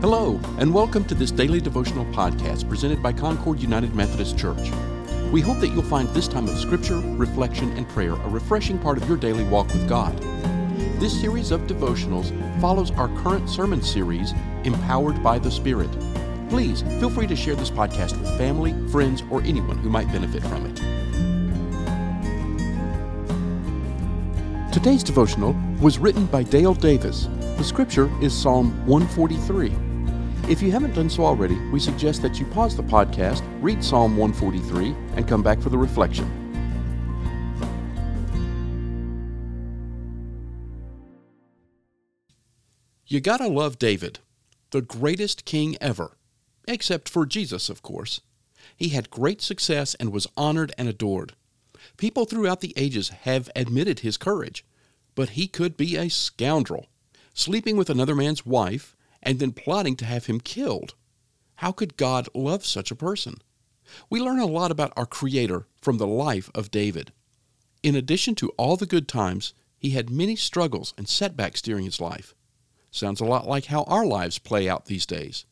Hello, and welcome to this daily devotional podcast presented by Concord United Methodist Church. We hope that you'll find this time of scripture, reflection, and prayer a refreshing part of your daily walk with God. This series of devotionals follows our current sermon series, Empowered by the Spirit. Please feel free to share this podcast with family, friends, or anyone who might benefit from it. Today's devotional was written by Dale Davis. The scripture is Psalm 143. If you haven't done so already, we suggest that you pause the podcast, read Psalm 143, and come back for the reflection. You gotta love David, the greatest king ever, except for Jesus, of course. He had great success and was honored and adored. People throughout the ages have admitted his courage, but he could be a scoundrel, sleeping with another man's wife and then plotting to have him killed. How could God love such a person? We learn a lot about our Creator from the life of David. In addition to all the good times, he had many struggles and setbacks during his life. Sounds a lot like how our lives play out these days.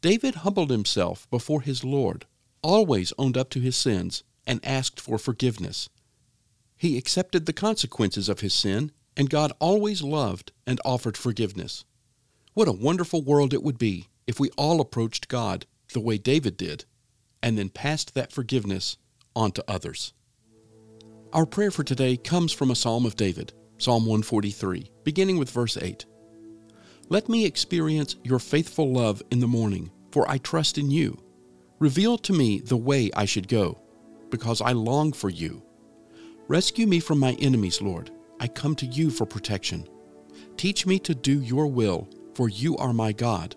David humbled himself before his Lord, always owned up to his sins, and asked for forgiveness. He accepted the consequences of his sin, and God always loved and offered forgiveness. What a wonderful world it would be if we all approached God the way David did and then passed that forgiveness on to others. Our prayer for today comes from a Psalm of David, Psalm 143, beginning with verse 8. Let me experience your faithful love in the morning, for I trust in you. Reveal to me the way I should go, because I long for you. Rescue me from my enemies, Lord. I come to you for protection. Teach me to do your will for you are my God.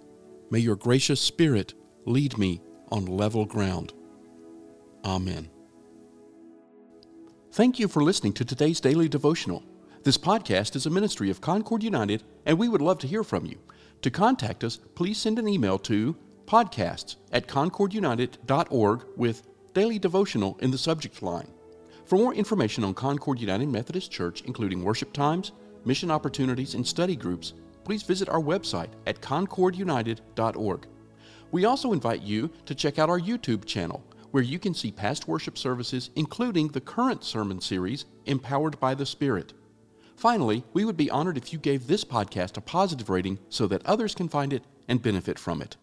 May your gracious Spirit lead me on level ground. Amen. Thank you for listening to today's daily devotional. This podcast is a ministry of Concord United, and we would love to hear from you. To contact us, please send an email to podcasts at concordunited.org with daily devotional in the subject line. For more information on Concord United Methodist Church, including worship times, mission opportunities, and study groups, please visit our website at concordunited.org. We also invite you to check out our YouTube channel, where you can see past worship services, including the current sermon series, Empowered by the Spirit. Finally, we would be honored if you gave this podcast a positive rating so that others can find it and benefit from it.